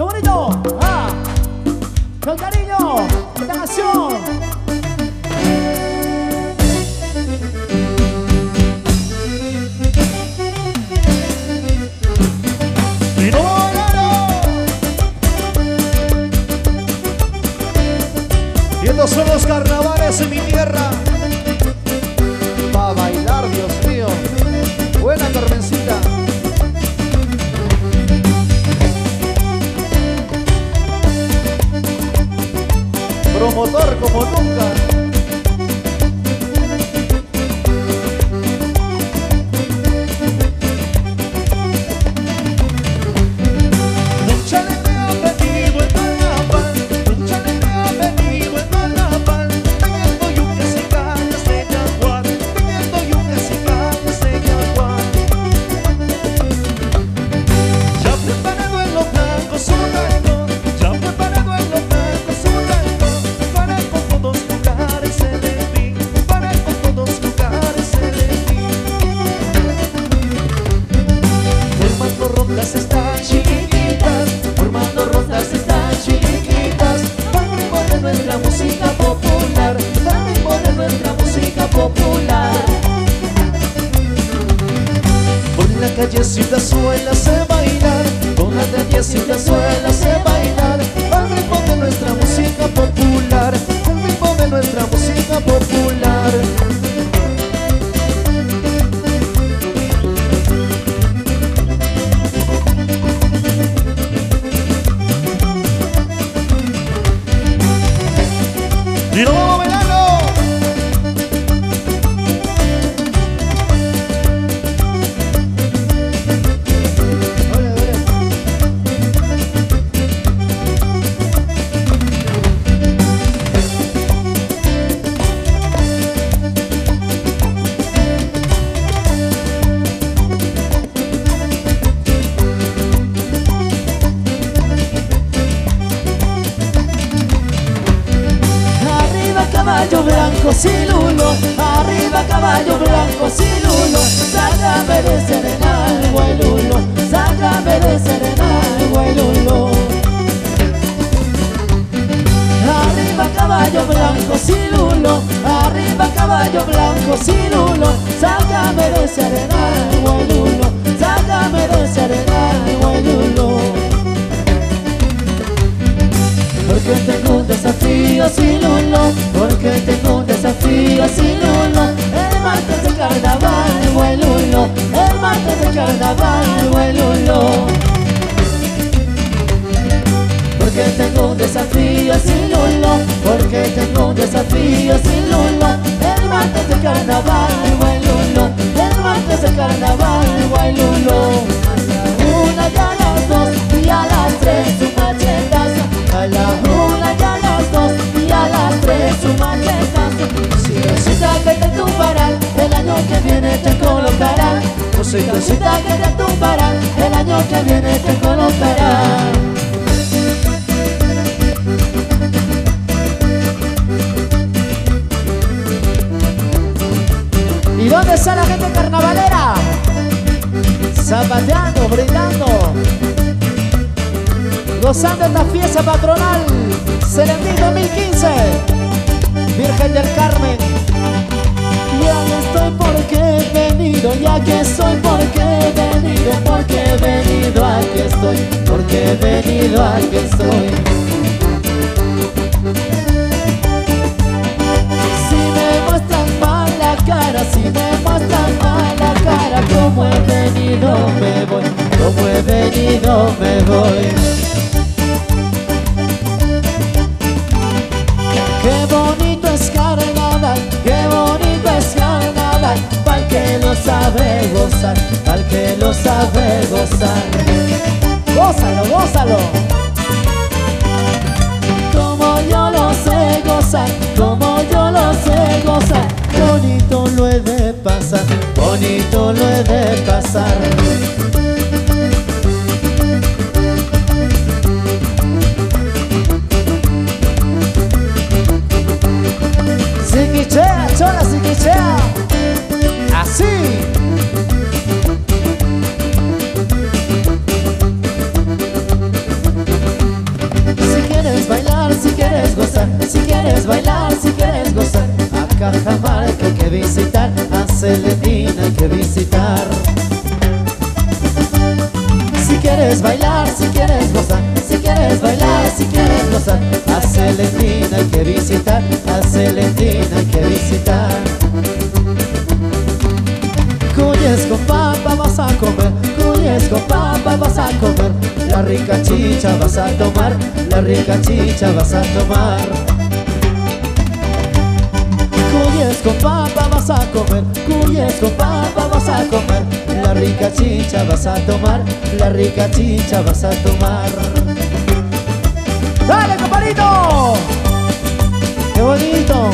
¡Qué bonito! ¡Ah! ¡Con cariño! ¡Esta canción! Promotor como nunca. caballo blanco sin uno, arriba caballo blanco sin uno, sácame de ese arenal, guayuno, sácame de ese arenal, guayuno. Porque tengo un desafío sin uno, porque tengo un desafío sin uno, el martes de carnaval, guayuno, el martes de carnaval, guayuno porque tengo desafíos sin lulo, porque tengo desafíos sin lulo. El martes de carnaval, igual lulo, el martes de carnaval, igual lulo. Una y a las dos y a las tres su machetazo, a la una y a las dos y a las tres su machetazo. Si resulta que te tumbarán, el año que viene te colocarán. O si resulta que te tumbarán, el año que viene te colocarán. ¿Dónde está la gente carnavalera? Zapateando, brindando. Gozando esta fiesta patronal. Serendí 2015 Virgen del Carmen. Ya que estoy porque he venido Ya que estoy porque he venido Porque he venido, aquí estoy Porque he venido, aquí estoy. no me voy. Qué bonito es Canadá, qué bonito es Canadá Para que lo sabe gozar, para que lo sabe gozar. Gózalo, gózalo. Como yo lo sé gozar, como yo lo sé gozar Bonito lo he de pasar, bonito lo he de pasar. Si quieres bailar, si quieres gozar, si quieres bailar, si quieres gozar, a Cajamarca hay que visitar, a Celedina hay que visitar. Si quieres bailar, si quieres gozar, si quieres bailar, si quieres gozar, a Celedina hay que visitar, a Celedina hay que visitar. Con papa vas a comer, con papa vas a comer, la rica chicha vas a tomar, la rica chicha vas a tomar. Con papa vas a comer, con papa vas a comer, la rica chicha vas a tomar, la rica chicha vas a tomar. ¡Dale, compadrito! ¡Qué bonito!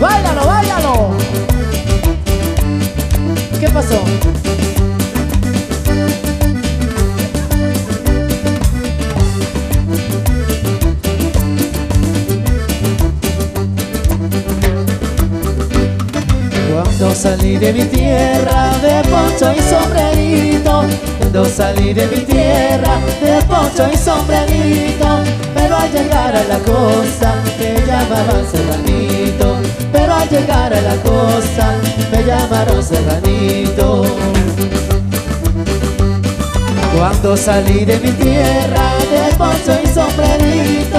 ¡Báilalo, báilalo! ¿Qué pasó? Cuando salí de mi tierra de poncho y sombrerito. Cuando salí de mi tierra de poncho y sombrerito. Pero al llegar a la costa me llamaban serranito Al llegar a la costa me llamaron serranito Cuando salí de mi tierra de poncho y sombrerito.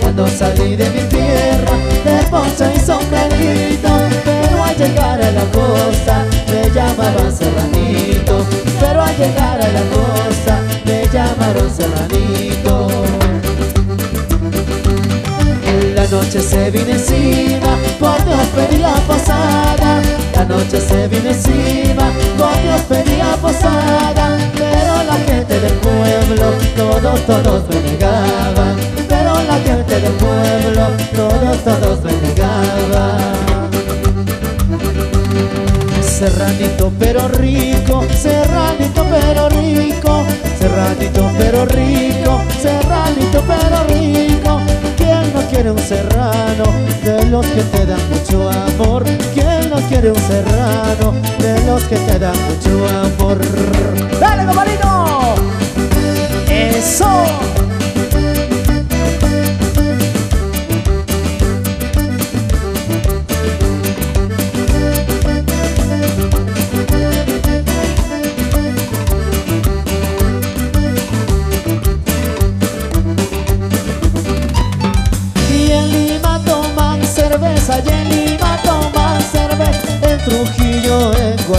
Cuando salí de mi tierra de poncho y sombrerito. Pero al llegar a la costa me llamaban serranito Pero al llegar a la costa me llamaron serranito La noche se vino encima, por Dios pedía posada La noche se vino encima, por Dios pedía posada Pero la gente del pueblo, todos, todos me negaban. Pero la gente del pueblo, todos, todos me negaban. Serranito pero rico, serranito pero rico, serranito pero rico, serranito pero rico. ¿Quién no quiere un serrano de los que te dan mucho amor? ¿Quién no quiere un serrano de los que te dan mucho amor? ¡Dale, compadrito! ¡Eso!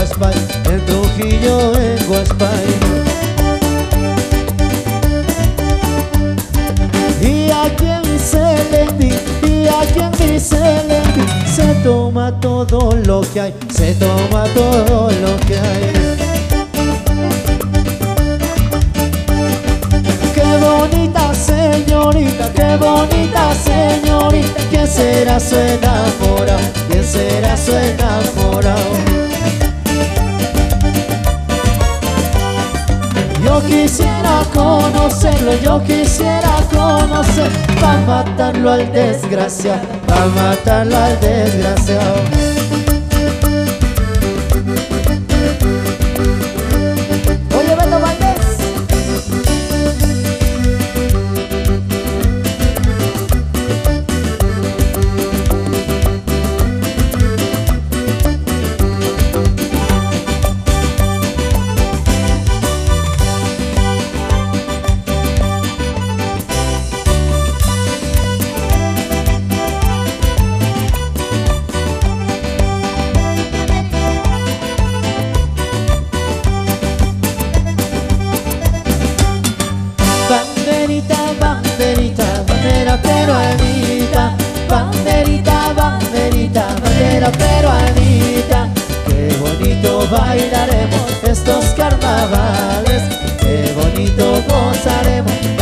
Guaspay, en Trujillo, en Guaspay Y aquí en Celendi, y aquí en mi Celendi Se toma todo lo que hay, se toma todo lo que hay Qué bonita señorita, qué bonita señorita ¿Quién será su enamorado? ¿Quién será su enamorado? Yo quisiera conocerlo, yo quisiera conocer. Pa' matarlo al desgraciado, pa' matarlo al desgraciado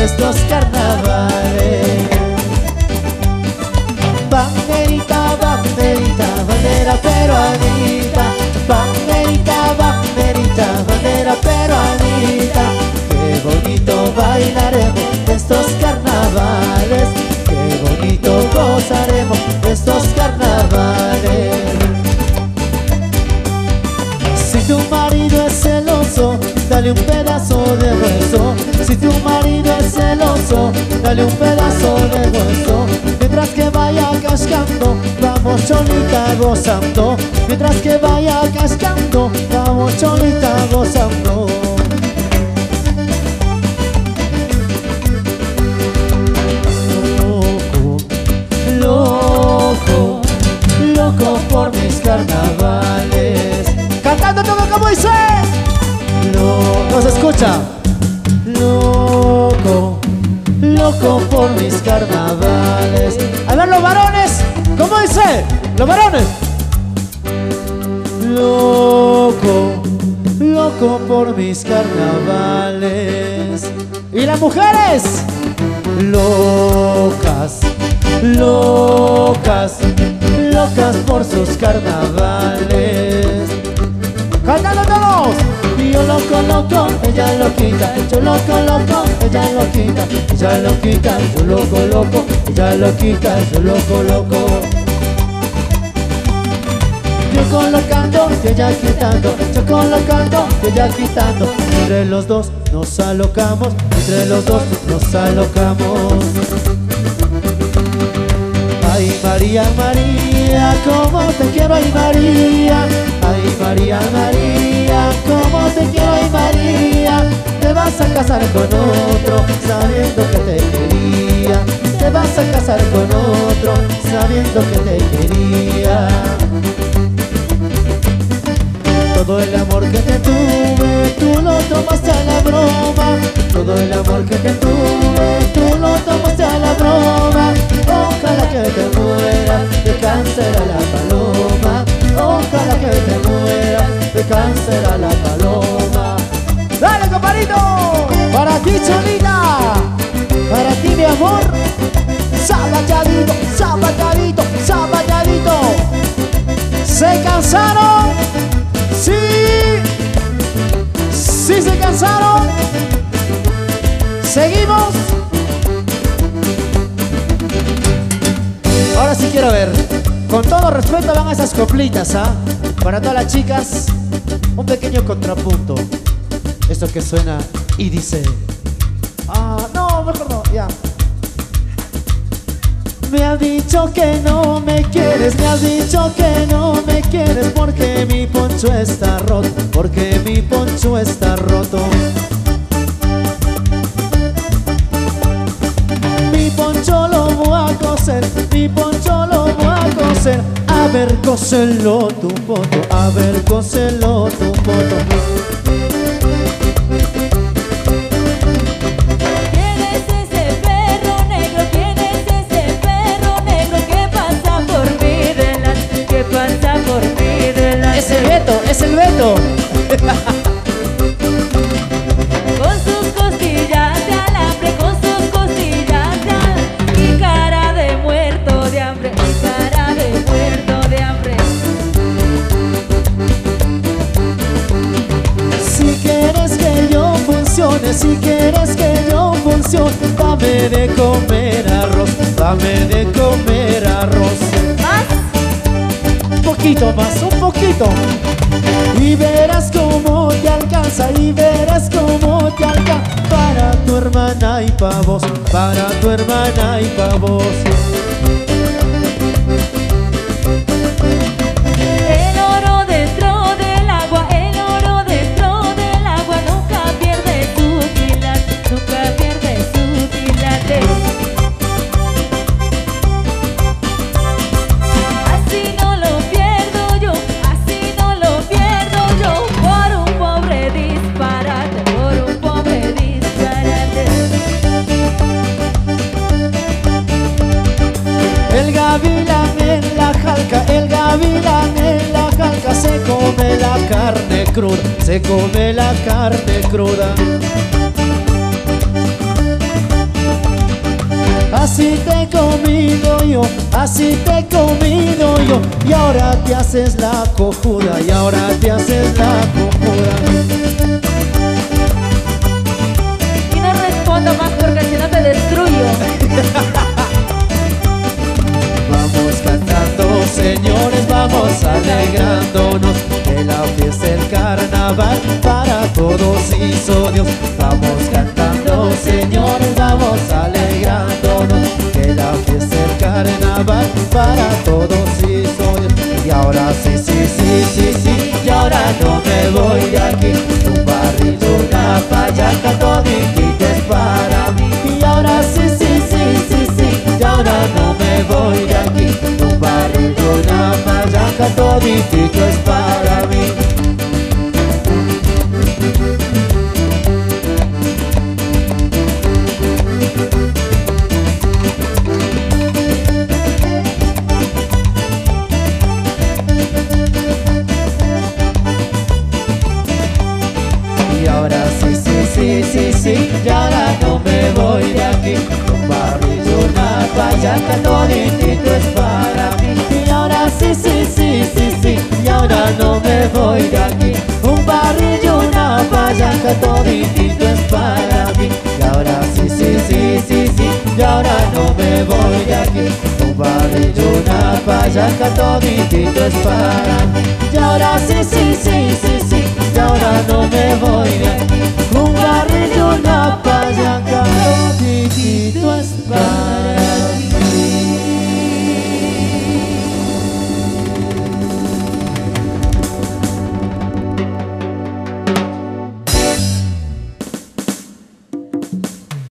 estos carnavales. Banderita, banderita, bandera peruanita Banderita, banderita, bandera peruanita Qué bonito bailaremos estos carnavales. Qué bonito gozaremos estos carnavales. Si tu marido es celoso, dale un pedazo gozando, mientras que vaya cascando, vamos cholita gozando. Carnavales. Y las mujeres, locas, locas, locas por sus carnavales. Cantando todos. Yo loco, loco, ella loquita, yo loco, loco, ella loquita, ella loquita, yo loco, loco, ella loquita, yo loco, loco. Colocando ella quitando, yo colocando ella quitando. Entre los dos nos alocamos, entre los dos nos alocamos. Ay María, María, cómo te quiero, ay María. Ay María, María, cómo te quiero, ay María. Te vas a casar con otro, sabiendo que te quería. Te vas a casar con otro, sabiendo que te quería. Todo el amor que te tuve, tú lo tomaste a la broma. Todo el amor que te tuve, tú lo tomaste a la broma. Ojalá que te muera de cáncer a la paloma. Ojalá que te muera de cáncer a la paloma. ¡Dale, compadrito! Para ti, Cholita. Para ti, mi amor. Sabayadito, sabayadito, sabayadito. ¿Se cansaron? Sí. ¿Sí se cansaron? ¿Seguimos? Ahora sí quiero ver. Con todo respeto van esas coplitas, ¿ah? Para todas las chicas, un pequeño contrapunto. Esto que suena y dice... Ah, no, mejor no, ya. Me has dicho que no me quieres, me has dicho que no me quieres porque mi poncho está roto, porque mi poncho está roto. Mi poncho lo voy a coser, mi poncho lo voy a coser. A ver, cóselo tu foto, a ver, cóselo tu foto. Es el Beto. Con sus costillas de alambre, con sus costillas de alambre. Y cara de muerto de hambre, y cara de muerto de hambre. Si quieres que yo funcione, si quieres que yo funcione, dame de comer arroz, dame de comer arroz. Poquito más, un poquito. Y verás cómo te alcanza, y verás cómo te alcanza para tu hermana y pa' vos, para tu hermana y pa' vos. Se come la carne cruda. Así te he comido yo, así te he comido yo Y ahora te haces la cojuda, y ahora te haces la cojuda Y no respondo más porque si no te destruyo. señores, vamos alegrándonos Que la fiesta el carnaval para todos hizo Dios Vamos cantando, señores, vamos alegrándonos Que la fiesta el carnaval para todos hizo Dios Y ahora sí, sí, sí, sí, sí, y ahora no me voy de aquí. Un barril, una payaca, toditito es para mí. Y ahora sí, sí, sí, sí, sí, y ahora no voy de aquí. Un barril, una payaca, toditito es para mí. que toditito es para mí. Y ahora sí, sí, sí, sí, sí Y ahora no me voy de aquí. Un barrillo, una paya que toditito es para mí. Y ahora sí, sí, sí, sí, sí Y ahora no me voy de aquí. Un barrillo, una paya que es para mí.